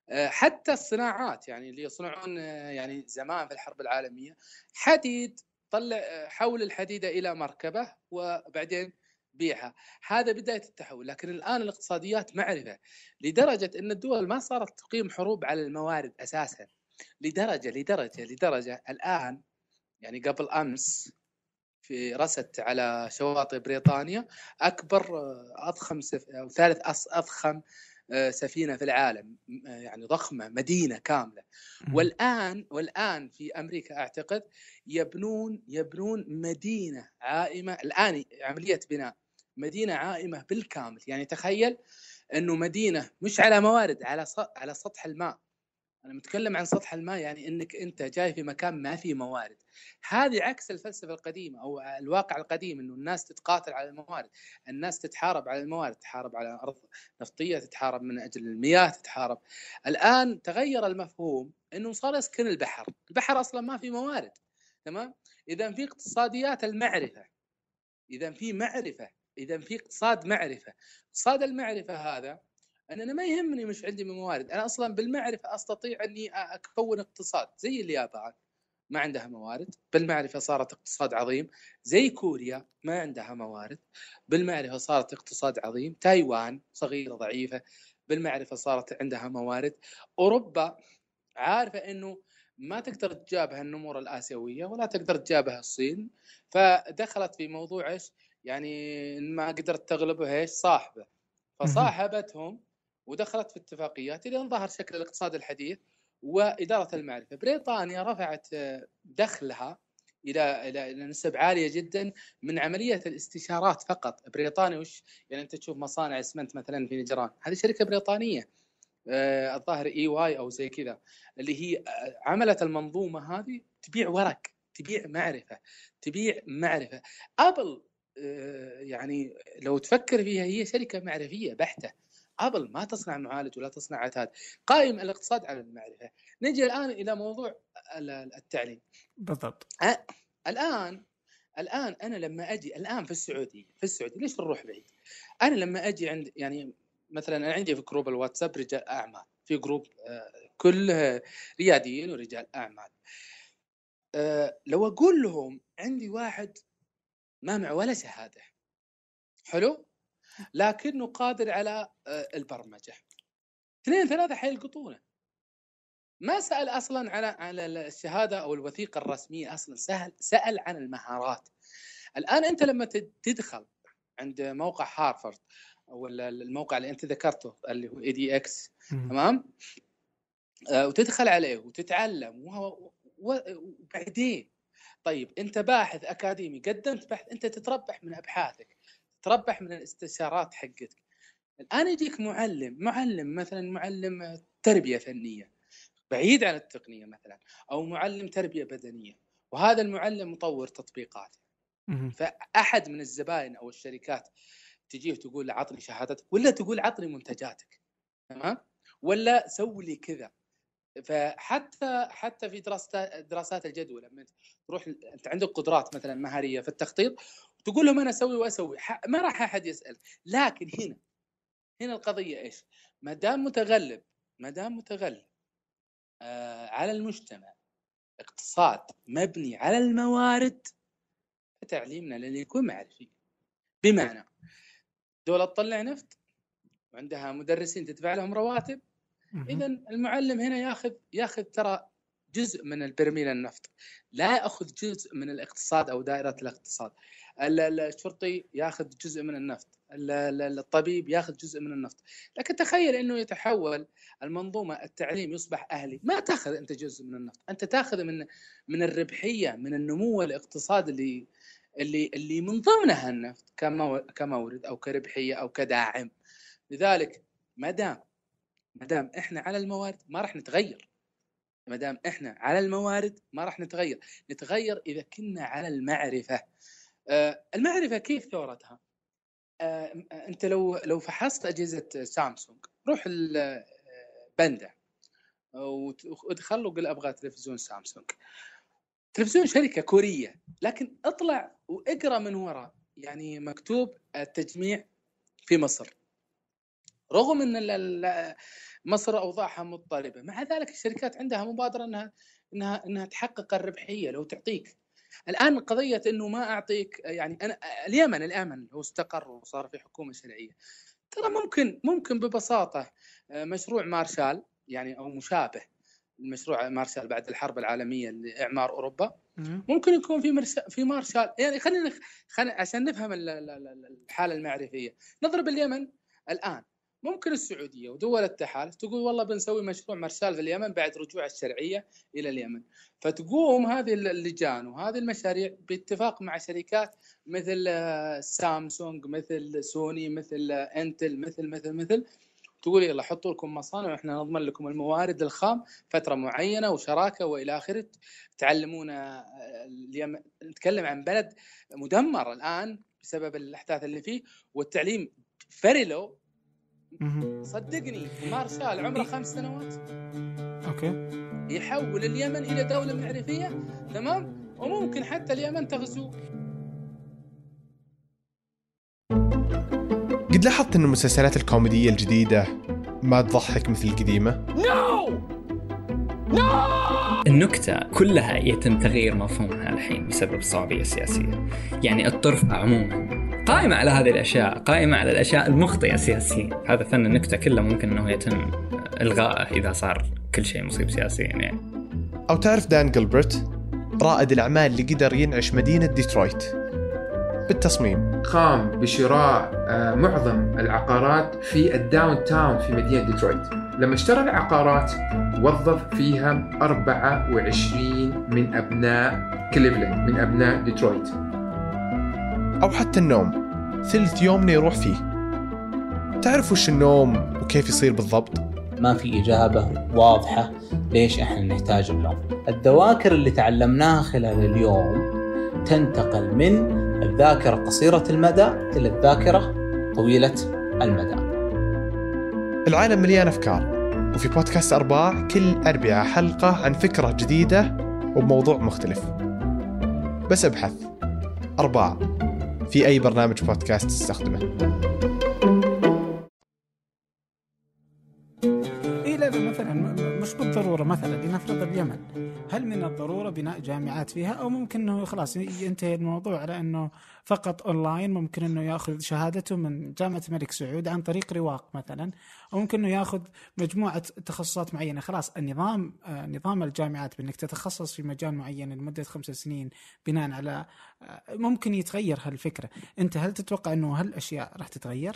آه، حتى الصناعات يعني اللي يصنعون آه، يعني زمان في الحرب العالمية حديد طلع آه، حول الحديده إلى مركبة وبعدين بيعها هذا بداية التحول لكن الآن الاقتصاديات معرفة لدرجة إن الدول ما صارت تقيم حروب على الموارد أساسا لدرجة لدرجة لدرجة الآن يعني قبل أمس في رست على شواطئ بريطانيا أكبر آه، أضخم سف... أو ثالث أص- أضخم آه، سفينة في العالم آه، يعني ضخمة مدينة كاملة. والآن والآن في أمريكا أعتقد يبنون يبنون مدينة عائمة الآن عملية بناء مدينة عائمة بالكامل. يعني تخيل إنه مدينة مش على موارد على على سطح الماء. أنا متكلم عن سطح الماء يعني إنك أنت جاي في مكان ما فيه موارد. هذه عكس الفلسفة القديمة أو الواقع القديم إنه الناس تتقاتل على الموارد. الناس تتحارب على الموارد تتحارب على أرض نفطية تتحارب من أجل المياه تتحارب. الآن تغير المفهوم إنه صار يسكن البحر. البحر أصلا ما في موارد تمام؟ إذا في اقتصاديات المعرفة إذا في معرفة إذا في اقتصاد معرفة. اقتصاد المعرفة هذا ان أنا ما يهمني مش عندي من موارد. أنا أصلا بالمعرفة أستطيع أني أكون اقتصاد زي اليابان ما عندها موارد. بالمعرفة صارت اقتصاد عظيم. زي كوريا ما عندها موارد. بالمعرفة صارت اقتصاد عظيم. تايوان صغيرة ضعيفة. بالمعرفة صارت عندها موارد. أوروبا عارفة إنه ما تقدر تجابه النمور الآسيوية ولا تقدر تجابه الصين. فدخلت في موضوع إيش؟ يعني ما قدرت تغلبه إيش؟ صاحبة. فصاحبتهم ودخلت في اتفاقيات الين ظهر شكل الاقتصاد الحديث وإدارة المعرفة. بريطانيا رفعت دخلها إلى إلى إلى نسب عالية جدا من عملية الاستشارات فقط. بريطانيا وش؟ يعني أنت تشوف مصانع اسمنت مثلا في نجران. هذه شركة بريطانية. آه، الظاهر EY أو زي كذا. اللي هي آه، عملت المنظومة هذه تبيع ورق تبيع معرفة تبيع معرفة. أبل آه، يعني لو تفكر فيها هي شركة معرفية بحتة. أبل ما تصنع معالج ولا تصنع عتاد. قائم الاقتصاد على المعرفة. نجي الآن إلى موضوع ال- التعليم. بالضبط. الان الآن أنا لما أجي الآن في السعوديه في السعودية ليش نروح بعيد؟ أنا لما أجي عند يعني مثلا أنا عندي في group الواتساب رجال أعمال. في group آه، كله رياديين ورجال أعمال. آه، لو أقول لهم عندي واحد ما معه ولا شهادة. حلو؟ لكنه قادر على آه، البرمجة. اثنين ثلاثة حيلقطونه ما سأل أصلا على على الشهادة أو الوثيقة الرسمية أصلا سهل سأل عن المهارات. الآن أنت لما تد- تدخل عند موقع هارفارد أو ال- الموقع اللي أنت ذكرته اللي هو اي دي إكس. تمام؟ آه، وتدخل عليه وتتعلم وبعدين؟ طيب أنت باحث أكاديمي قدمت بحث أنت تتربح من أبحاثك. تتربح من الاستشارات حقتك. الآن يجيك معلم معلم مثلا معلم تربية فنية بعيد عن التقنية مثلا أو معلم تربية بدنية وهذا المعلم مطور تطبيقات. فأحد من الزباين أو الشركات تجيه تقول له عطني شهادتك ولا تقول عطني منتجاتك. تمام؟ ولا سوي لي كذا. فحتى حتى في دراسات دراسات الجدوى لما تروح أنت عندك قدرات مثلا مهارية في التخطيط تقول لهم أنا أسوي وأسوي ما راح أحد يسأل لكن هنا هنا القضية إيش؟ ما دام متغلب ما دام متغلب آه على المجتمع اقتصاد مبني على الموارد فتعليمنا لن يكون معرفي بمعنى دولة تطلع نفط وعندها مدرسين تدفع لهم رواتب. اذا المعلم هنا ياخذ ياخذ ترى جزء من البرميل النفط. لا يأخذ جزء من الاقتصاد أو دائرة الاقتصاد. ال- ال- الشرطي يأخذ جزء من النفط. ال- ال- الطبيب يأخذ جزء من النفط. لكن تخيل إنه يتحول المنظومة التعليم يصبح أهلي. ما تأخذ أنت جزء من النفط. أنت تأخذ من من الربحية من النمو الاقتصادي اللي اللي اللي من ضمنها النفط كمو- كمورد أو كربحية أو كداعم. لذلك ما دام ما دام إحنا على الموارد ما راح نتغير. ما دام إحنا على الموارد ما راح نتغير. نتغير إذا كنا على المعرفة. آه، المعرفة كيف ثورتها؟ آه، أنت لو لو فحصت أجهزة سامسونج روح ال- بندا وت- وادخل له قل أبغى تلفزيون سامسونج. تلفزيون شركة كورية لكن اطلع وإقرأ من وراء. يعني مكتوب التجميع في مصر. رغم إن مصر أوضاعها مضطربه مع ذلك الشركات عندها مبادرة إنها إنها إنها تحقق الربحية لو تعطيك. الآن قضية إنه ما أعطيك يعني أنا اليمن اليمن لو استقر وصار في حكومة شرعية. ترى ممكن ممكن ببساطة آه، مشروع مارشال يعني أو مشابه المشروع مارشال بعد الحرب العالمية لإعمار أوروبا مم. ممكن يكون في في مارشال. يعني خلينا عشان نفهم ال- ال- ال- الحالة المعرفية. نضرب اليمن الآن. ممكن السعودية ودول التحالف تقول والله بنسوي مشروع مارشال في اليمن بعد رجوع الشرعية إلى اليمن فتقوم هذه اللجان وهذه المشاريع باتفاق مع شركات مثل آه، سامسونج مثل سوني مثل آه، إنتل مثل مثل مثل تقول يلا حطوا لكم مصانع وإحنا نضمن لكم الموارد الخام فترة معينة وشراكة وإلى آخره تعلمون آه، اليمن نتكلم عن بلد مدمر الآن بسبب الأحداث اللي فيه والتعليم very low مم. صدقني مارشال عمره خمس سنوات. أوكي. يحول اليمن إلى دولة معرفية تمام؟ وممكن حتى اليمن تغزو. قد لاحظت أن المسلسلات الكوميدية الجديدة ما تضحك مثل القديمة؟ النكتة كلها يتم تغيير مفهومها الحين بسبب الصوابية السياسية يعني الطرف عموما. قائمة على هذه الأشياء قائمة على الأشياء المخطئة سياسيا هذا فن النكتة كله ممكن أنه يتم إلغائه إذا صار كل شيء مصيب سياسيا يعني. أو تعرف دان جيلبرت رائد الأعمال اللي قدر ينعش مدينة ديترويت. بالتصميم. قام بشراء آه، معظم العقارات في ال downtown في مدينة ديترويت. لما اشترى العقارات وظف فيها 24 من أبناء كليفلاند من أبناء ديترويت. أو حتى النوم. ثلث يومنا يروح فيه. تعرف وش النوم وكيف يصير بالضبط؟ ما في إجابة واضحة ليش إحنا نحتاج النوم. الذواكر اللي تعلمناها خلال اليوم تنتقل من الذاكرة قصيرة المدى إلى الذاكرة طويلة المدى. العالم مليان أفكار وفي بودكاست أرباع كل أربعة حلقة عن فكرة جديدة وبموضوع مختلف. بس ابحث. أرباع. في أي برنامج بودكاست تستخدمه. الضروره بناء جامعات فيها أو ممكن إنه خلاص ينتهي الموضوع على إنه فقط أونلاين ممكن إنه يأخذ شهادته من جامعة الملك سعود عن طريق رواق مثلا أو ممكن إنه يأخذ مجموعة تخصصات معينة. خلاص النظام نظام الجامعات بإنك تتخصص في مجال معين لمدة خمس سنين بناء على ممكن يتغير هالفكرة. أنت هل تتوقع إنه هالأشياء راح تتغير.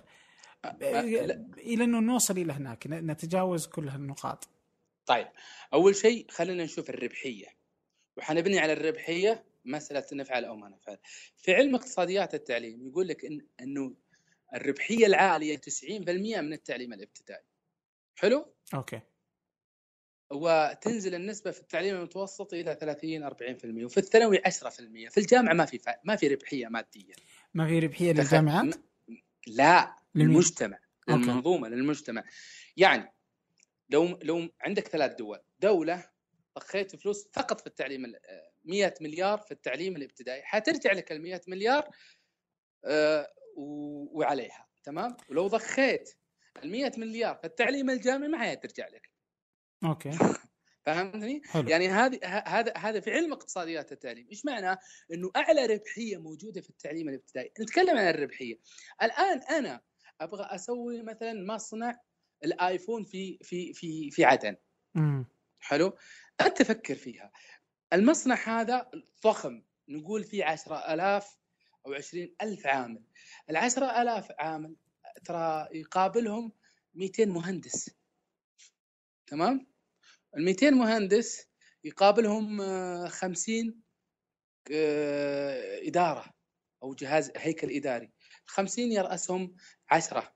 إلى إنه نوصل إلى هناك نتجاوز كل هالنقاط. طيب أول شيء خلينا نشوف الربحية. وحنبني على الربحية مسألة نفعل أو ما نفعل. في علم اقتصاديات التعليم يقول لك إن إنه الربحية العالية 90% من التعليم الابتدائي. حلو؟ أوكي. وتنزل النسبة في التعليم المتوسط إلى 30 40% وفي الثانوي 10% في الجامعة ما في فا... ما في ربحية مادية. ما في ربحية للجامعات لا؟ للمجتمع. للمنظومة للمجتمع. يعني لو لو عندك ثلاث دول دولة ضخيت فلوس فقط في التعليم ال- آه، 100 مليار في التعليم الإبتدائي. حترجع لك ال 100 مليار آه، وعليها تمام؟ ولو ضخيت ال 100 مليار في التعليم الجامعي ما حترجع لك. أوكي. فهمتني؟ حلو. يعني هذه هذا هذا في علم اقتصاديات التعليم، إيش معناه؟ إنه أعلى ربحية موجودة في التعليم الإبتدائي، نتكلم عن الربحية. الآن أنا أبغى أسوي مثلا مصنع الآيفون في في في في عدن، امم حلو؟ أنت فكر فيها. المصنع هذا ضخم نقول فيه 10000 أو 20000 عامل. ال 10000 عامل ترى يقابلهم 200 مهندس. تمام؟ ال 200 مهندس يقابلهم آه، 50 آه، إدارة أو جهاز هيكل إداري 50 يرأسهم 10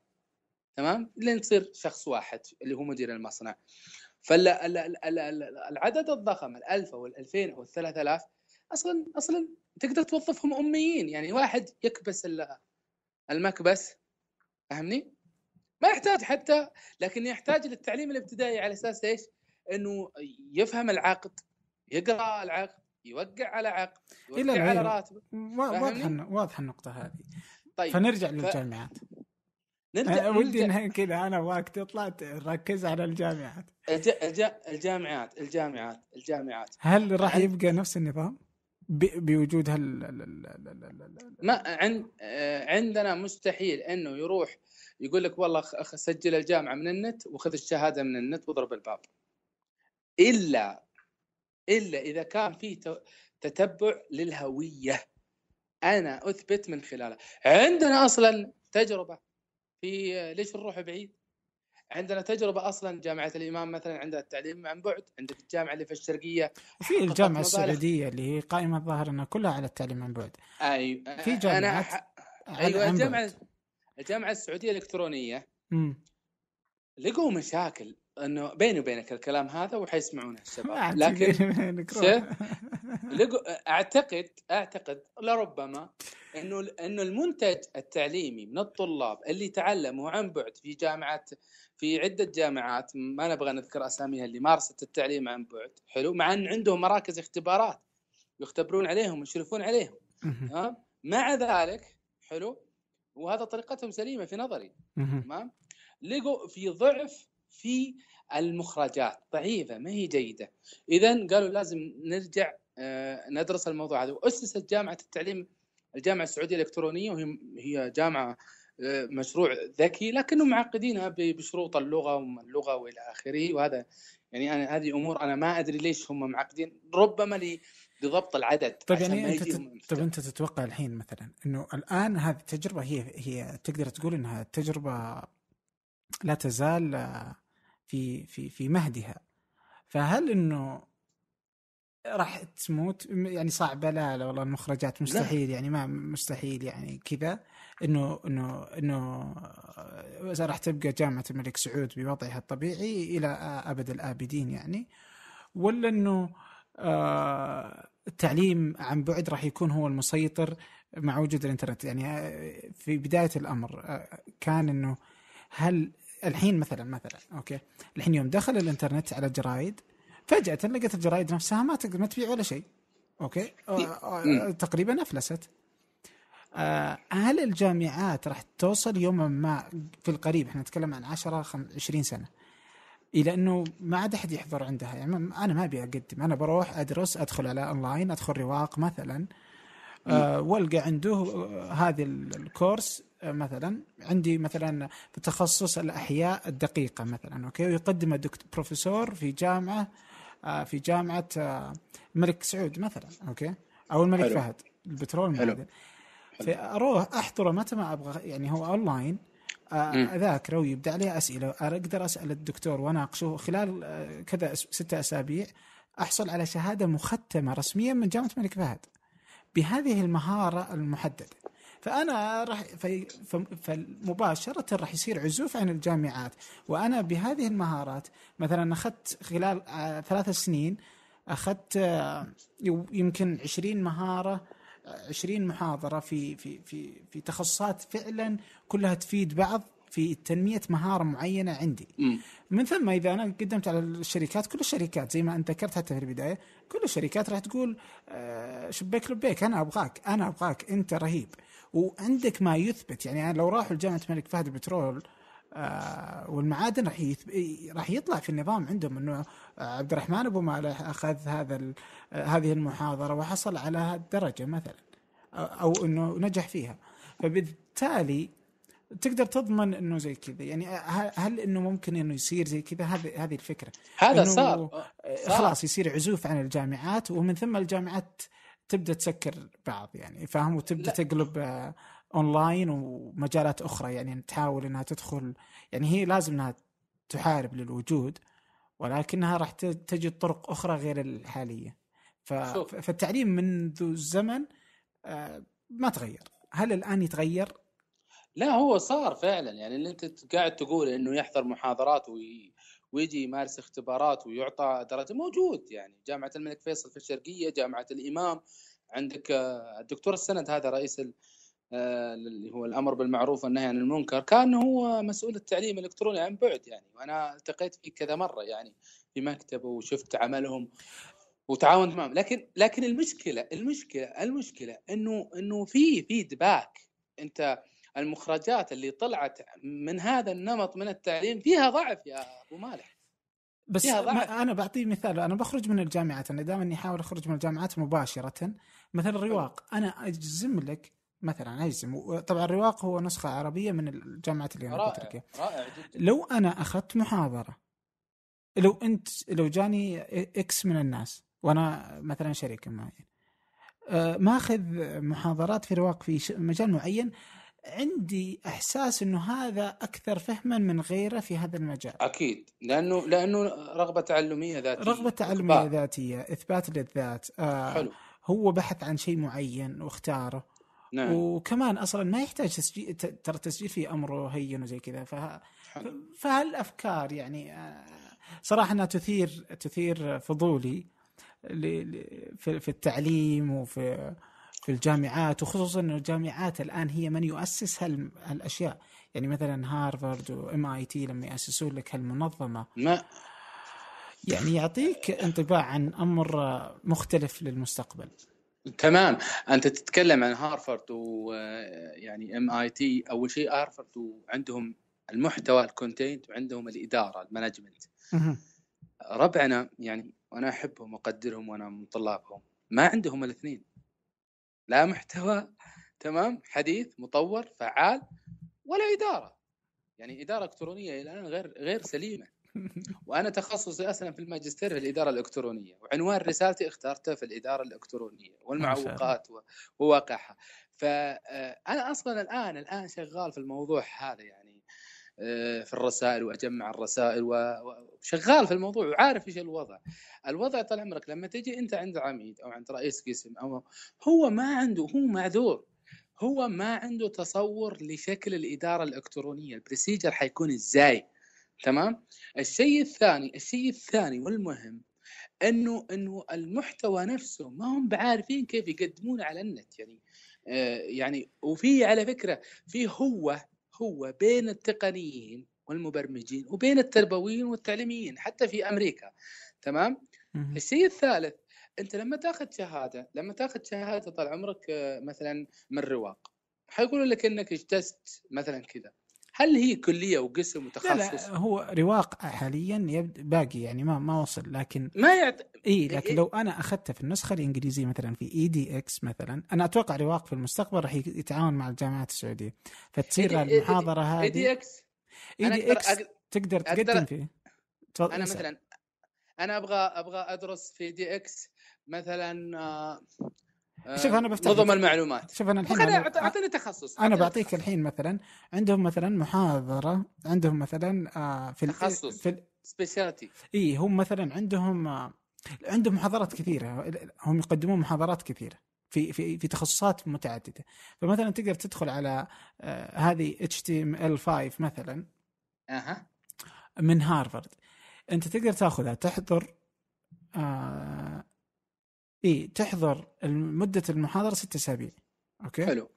تمام لين تصير شخص واحد اللي هو مدير المصنع فالعدد الضخم ال1000 أو ال2000 أو ال3000 أصلا أصلا تقدر توظفهم أميين يعني واحد يكبس ال- المكبس فاهمني؟ ما يحتاج حتى لكن يحتاج للتعليم الابتدائي على أساس إيش؟ إنه يفهم العقد يقرأ العقد يوقع على عقد يوقع على إلا. راتب وا- واضحة واضحة النقطة هذه طيب فنرجع ف- للجامعات نرجع ودي إنها كذا أنا وقت تطلع نركز على الجامعات. الج... الج... الجامعات الجامعات الجامعات. هل راح عن- يبقى نفس النظام؟ ب- بوجود هال ال- ال- ال- ال- ال- ال- ما عند آه، عندنا مستحيل إنه يروح يقول لك والله سجل الجامعة من النت وخذ الشهادة من النت واضرب الباب. إلا إلا إذا كان في ت- تتبع للهوية. أنا أثبت من خلالها عندنا أصلا تجربة في ليش نروح بعيد عندنا تجربة أصلا جامعة الإمام مثلا عندها التعليم عن بعد عندك الجامعة اللي في الشرقية حققت الجامعة. السعودية اللي هي قائمة الظاهر إنها كلها على التعليم عن بعد أيوه في أنا جامعات ح... أيوه الجامعة. الجامعة السعودية الإلكترونية مم. لقوا مشاكل إنه بيني وبينك الكلام هذا وحيسمعونه الشباب. لكن لقوا اعتقد أعتقد لربما إنه إنه المنتج التعليمي من الطلاب اللي تعلموا عن بعد في جامعه في عدة جامعات ما نبغى نذكر أساميها اللي مارست التعليم عن بعد حلو؟ مع إن عندهم مراكز اختبارات يختبرون عليهم ويشرفون عليهم. تمام؟ مع ذلك حلو؟ وهذا طريقتهم سليمة في نظري. تمام؟ لقوا في ضعف في المخرجات. ضعيفة ما هي جيدة. اذا قالوا لازم نرجع آه، ندرس الموضوع هذا. وأسست جامعة التعليم الجامعة السعودية الإلكترونية وهي هي جامعة آه، مشروع ذكي لكنهم معقدينها بشروط اللغة وما اللغة وإلى آخره. وهذا يعني أنا هذه أمور أنا ما أدري ليش هم معقدين. ربما لي بضبط العدد طيب يعني أنت تت... طيب أنت تتوقع الحين مثلا إنه الآن هذه التجربه هي هي تقدر تقول إنها تجربة لا تزال آه، في في في مهدها. فهل إنه راح تموت؟ يعني صعبة. لا لا والله المخرجات مستحيل يعني ما مستحيل يعني كذا. إنه إنه إنه راح تبقى جامعة الملك سعود بوضعها الطبيعي إلى أبد الآبدين يعني. ولا إنه آه، التعليم عن بعد راح يكون هو المسيطر مع وجود الإنترنت؟ يعني آه، في بداية الأمر آه، كان إنه هل الحين مثلا مثلا أوكي. الحين يوم دخل الإنترنت على الجرايد فجأة لقيت الجرايد نفسها ما تقدر ما تبيع ولا شيء أوكي. مم. تقريبا أفلست. آه، هل الجامعات راح توصل يوما ما في القريب إحنا نتكلم عن 10 خم- 20 سنة إلى إنه ما عاد أحد يحضر عندها؟ يعني أنا ما أبي أقدم أنا بروح أدرس أدخل على اونلاين أدخل رواق مثلا. آه والقى عنده آه، هذه ال- ال course آه، مثلا عندي مثلا في تخصص الأحياء الدقيقة مثلا أوكي ويقدم الدكتور بروفيسور في جامعة آه في جامعة آه الملك سعود مثلا أوكي أو الملك حلو. فهد البترول. المعدن فأروح أحضره متى ما أبغى يعني هو أونلاين آه،. أذاكره ويبدأ عليه أسئلة أقدر أسأل الدكتور وأناقشه خلال آه، كذا ستة أسابيع أحصل على شهادة مختمة رسميا من جامعة الملك فهد بهذه المهارة المحددة. فأنا راح فمباشرة راح يصير عزوف عن الجامعات. وأنا بهذه المهارات مثلا أخذت خلال آه، ثلاث سنين أخذت آه، يمكن 20 مهارة 20 محاضرة في في في في تخصصات فعلا كلها تفيد بعض في تنمية مهارة معينة عندي. من ثم إذا أنا قدمت على الشركات كل الشركات زي ما أنت ذكرت حتى في البداية كل الشركات راح تقول آه، شبيك لبيك أنا أبغاك أنا أبغاك أنت رهيب. وعندك ما يثبت. يعني أنا لو راحوا لجامعة الملك فهد البترول آه، والمعادن راح يثب... راح يطلع في النظام عندهم إنه آه، عبد الرحمن أبو مالح أخذ هذا ال... هذه المحاضرة وحصل على هالدرجه مثلا أو إنه نجح فيها. فبالتالي تقدر تضمن إنه زي كذا؟ يعني هل إنه ممكن إنه يصير زي كذا؟ هذه هذه الفكرة. هذا صار صار. خلاص يصير عزوف عن الجامعات ومن ثم الجامعات تبدأ تسكر بعض يعني فاهم؟ وتبدأ لا. تقلب آه، اونلاين ومجالات أخرى يعني تحاول إنها تدخل. يعني هي لازم إنها تحارب للوجود ولكنها راح تجد طرق أخرى غير الحالية. ف... فالتعليم منذ الزمن آه، ما تغير. هل الآن يتغير؟ لا هو صار فعلا. يعني اللي أنت قاعد تقول إنه يحضر محاضرات وي... ويجي يمارس اختبارات ويعطى درجة موجود. يعني جامعة الملك فيصل في الشرقية جامعة الإمام. عندك آه، الدكتور السند هذا رئيس. آه، اللي هو الأمر بالمعروف والنهي عن المنكر كان هو مسؤول التعليم الإلكتروني عن بعد. يعني وأنا التقيت فيه كذا مرة يعني في مكتبه وشفت عملهم وتعاونت معهم. لكن لكن المشكلة المشكلة المشكلة إنه إنه في فيدباك أنت المخرجات اللي طلعت من هذا النمط من التعليم فيها ضعف يا أبو مالح. بس. ما أنا بعطي مثال أنا بخرج من الجامعات أنا دائما احاول أخرج من الجامعات مباشرة. مثلا الرواق أنا أجزم لك مثلا أجزم طبعا الرواق هو نسخة عربية من الجامعات اللي أنا قلت لك رائع جدا. لو أنا أخذت محاضرة لو أنت لو جاني إكس من الناس وأنا مثلا شركه معين آه، ماخذ محاضرات في رواق في مجال معين عندي إحساس إنه هذا أكثر فهما من غيره في هذا المجال. أكيد. لأنه لأنه رغبة تعلمية ذاتية. رغبة تعلمية إثبات. ذاتية إثبات للذات. آه حلو. هو بحث عن شيء معين واختاره. نعم. وكمان أصلا ما يحتاج تسجيل ترى التسجيل فيه أمره هين وزي كذا. فه... فهالأفكار يعني آه، صراحة إنها تثير تثير فضولي. في التعليم وفي في الجامعات وخصوصا إنه الجامعات الآن هي من يؤسس هال... هالاشياء يعني مثلا هارفارد و MIT لما يأسسون لك هالمنظمة. ما. يعني يعطيك انطباع عن أمر مختلف للمستقبل. تمام. أنت تتكلم عن هارفارد ويعني MIT. أول شيء هارفارد وعندهم المحتوى ال content وعندهم الإدارة ال management. ربعنا يعني وأنا أحبهم وأقدرهم وأنا من طلابهم. ما عندهم الاثنين. لا محتوى تمام حديث مطور فعال ولا إدارة. يعني إدارة إلكترونية إلى الآن غير غير سليمة. وأنا تخصصي أصلا في الماجستير في الإدارة الإلكترونية. وعنوان رسالتي اخترته في الإدارة الإلكترونية والمعوقات وواقعها فانا أصلا الآن الآن شغال في الموضوع هذا يعني. آه، في الرسائل وأجمع الرسائل وشغال في الموضوع وعارف إيش الوضع. الوضع طال عمرك لما تجي أنت عند عميد أو عند رئيس قسم أو هو ما عنده هو معذور. هو ما عنده تصور لشكل الإدارة الإلكترونية. البروسيجر حيكون إزاي؟ تمام؟ الشيء الثاني الشيء الثاني والمهم إنه إنه المحتوى نفسه ما هم بعارفين كيف يقدمونه على النت. يعني آه يعني وفي على فكرة في هو هو بين التقنيين والمبرمجين وبين التربويين والتعليميين حتى في أمريكا تمام. الشيء الثالث أنت لما تأخذ شهادة لما تأخذ شهادة طال عمرك آه، مثلا من رواق حيقولوا لك إنك اجتزت مثلا كذا هل هي كلية وقسم لا وتخصص لا هو رواق حاليا يبد باقي يعني ما ما وصل لكن ما يعت... إي لكن. لو أنا أخذته في النسخة الإنجليزية مثلا في edX مثلا أنا أتوقع رواق في المستقبل راح يتعاون مع الجامعات السعودية. تصير AD المحاضرة إي دي هذه. إكس edX؟ أقدر- تقدر أقدر- تقدم فيه. تفضل أنا. مثلا أنا أبغى أبغى أدرس في edX مثلا آه، شوف أنا بفتح نظم المعلومات. شوف أنا الحين أعطيني تخصص. أنا بعطيك. الحين مثلا عندهم مثلا محاضرة عندهم مثلا آه، في ال- تخصص. في ال- speciality. إي هم مثلا عندهم آه، عندهم محاضرات كثيرة. هم يقدمون محاضرات كثيرة في في في تخصصات متعددة. فمثلا تقدر تدخل على آه، هذه HTML5 مثلا أها. من هارفارد. أنت تقدر تاخذها تحضر آه إي تحضر مدة المحاضرة ست أسابيع. أوكي؟ حلو.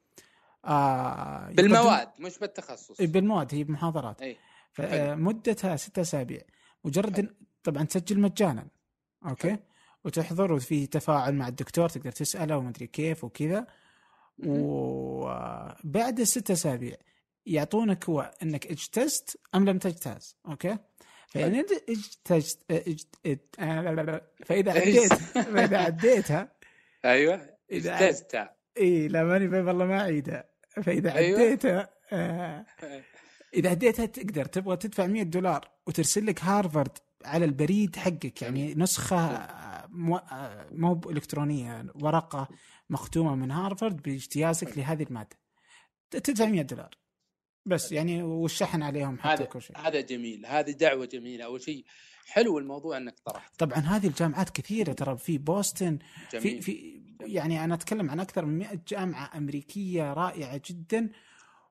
آه بالمواد مش بالتخصص. إيه، بالمواد هي بمحاضرات إي فمدتها ست أسابيع. مجرد طبعا تسجل مجانا. أوكي؟ وتحضر وفي تفاعل مع الدكتور تقدر تسأله ومدري كيف وكذا. وبعد الست أسابيع يعطونك هو إنك اجتزت أم لم تجتاز. أوكي؟ فإن أنت اجتزت اجت... فإذا عديت فإذا عديتها أيوه. إذا اجتزت إي لا ماني والله ما أعيدها. فإذا أيوة. عديتها آه إذا عديتها تقدر تبغى تدفع 100 دولار وترسل لك هارفارد على البريد حقك يعني نسخة آه، مو آه، مو إلكترونية ورقة مختومة من هارفارد بإجتيازك لهذه المادة. تدفع 100 دولار. بس يعني والشحن عليهم حتى هذا كل شيء. هذا جميل هذه دعوة جميلة. أول شيء حلو الموضوع إنك طرحت. طبعا هذه الجامعات كثيرة ترى في بوسطن في جميل. في يعني أنا أتكلم عن أكثر من 100 جامعة أمريكية رائعة جدا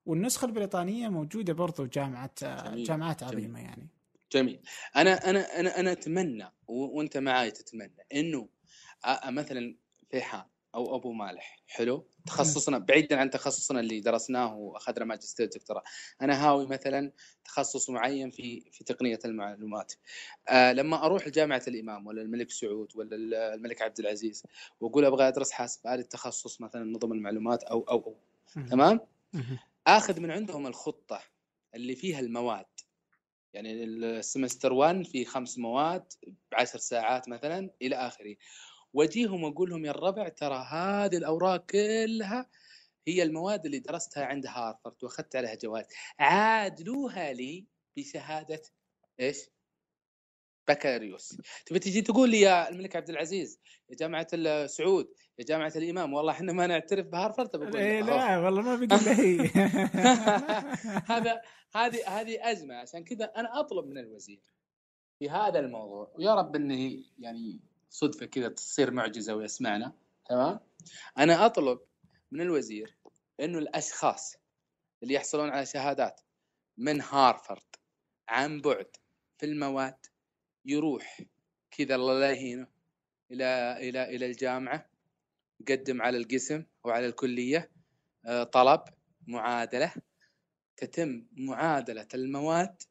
والنسخة البريطانية موجودة برضو جامعه جميل، جامعات جميل. عظيمة يعني. جميل. أنا أنا أنا أنا أتمنى وأنت معاي تتمنى إنه مثلا فيحان أو أبو مالح. حلو؟ تخصصنا بعيدا عن تخصصنا اللي درسناه وأخذنا ماجستير دكتوراه أنا هاوي مثلا تخصص معين في في تقنية المعلومات. آه لما أروح لجامعة الإمام ولا الملك سعود ولا ال- الملك عبد العزيز وأقول أبغى أدرس حاسب آلي التخصص مثلا نظم المعلومات أو أو أو. تمام. آخذ من عندهم الخطة اللي فيها المواد. يعني السمستر 1 في خمس مواد بعشر ساعات مثلا إلى آخره. واجيهم واقول لهم يا الربع ترى هذه الأوراق كلها هي المواد اللي درستها عند هارفرد وأخذت عليها جوائز. عادلوها لي بشهادة إيش؟ بكالوريوس. تبي تجي تقول لي يا الملك عبد العزيز يا جامعة السعود يا جامعة الإمام والله إحنا ما نعترف بهارفرد بقول إيه لا والله ما بقول هي هذا هذه هذه أزمة عشان كذا أنا أطلب من الوزير في هذا الموضوع ويا رب إنه يعني صدفة كذا تصير معجزة ويسمعنا تمام؟ أنا أطلب من الوزير إنه الأشخاص اللي يحصلون على شهادات من هارفرد عن بعد في المواد يروح كذا الله لا يهينه إلى إلى إلى الجامعة يقدم على القسم أو على الكلية آه، طلب معادلة تتم معادلة المواد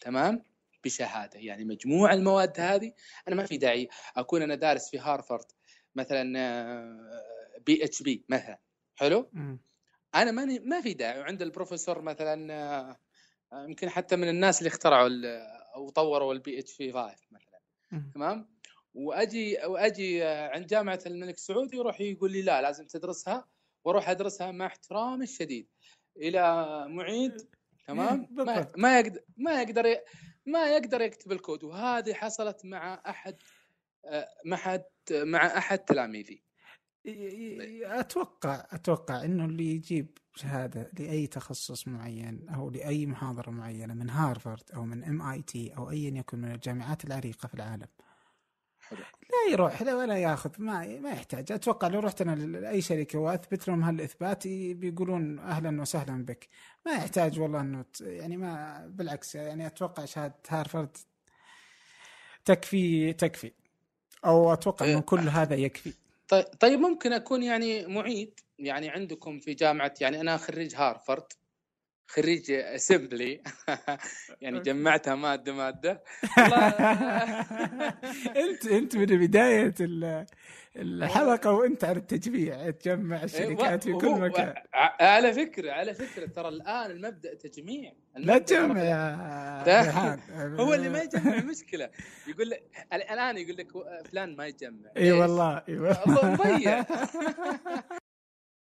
تمام؟ بشهادة. يعني مجموع المواد هذه أنا ما في داعي أكون أنا دارس في هارفرد مثلا PHP مثلا. حلو. أنا ماني ما في داعي. وعند البروفيسور مثلا آه، آه، يمكن حتى من الناس اللي اخترعوا أو طوروا ال PHP 5 مثلا. تمام؟ وأجي وأجي آه، عند جامعة الملك سعود يروح يقول لي لا لازم تدرسها. وأروح أدرسها مع احترامي الشديد. إلى معيد. تمام؟ ما. ما يقدر ما يقدر ما يقدر يكتب الكود وهذه حصلت مع أحد آه، مع احد مع أحد تلاميذي. أتوقع أتوقع إنه اللي يجيب شهادة لأي تخصص معين أو لأي محاضرة معينة من هارفارد أو من MIT أو أيا يكن من الجامعات العريقة في العالم حلو. لا يروح لا ولا ياخذ ما ما يحتاج. أتوقع لو رحت أنا لأي شركة واثبت لهم هالإثبات بيقولون أهلا وسهلا بك. ما يحتاج والله إنه يعني ما بالعكس يعني أتوقع شهادة هارفارد تكفي تكفي. أو أتوقع إنه كل هذا يكفي. طيب طيب ممكن أكون يعني معيد يعني عندكم في جامعة يعني أنا خريج هارفرد خريج اسمبلي يعني جمعتها مادة مادة. أنت أنت من بداية ال- الحلقة وأنت على التجميع تجمع الشركات في كل مكان. على فكرة على فكرة ترى الآن المبدأ تجميع. لا تجمع يا. هو اللي ما يجمع مشكلة. يقول لك الآن يقول لك فلان ما يجمع. إي؟ والله إي والله. مضيع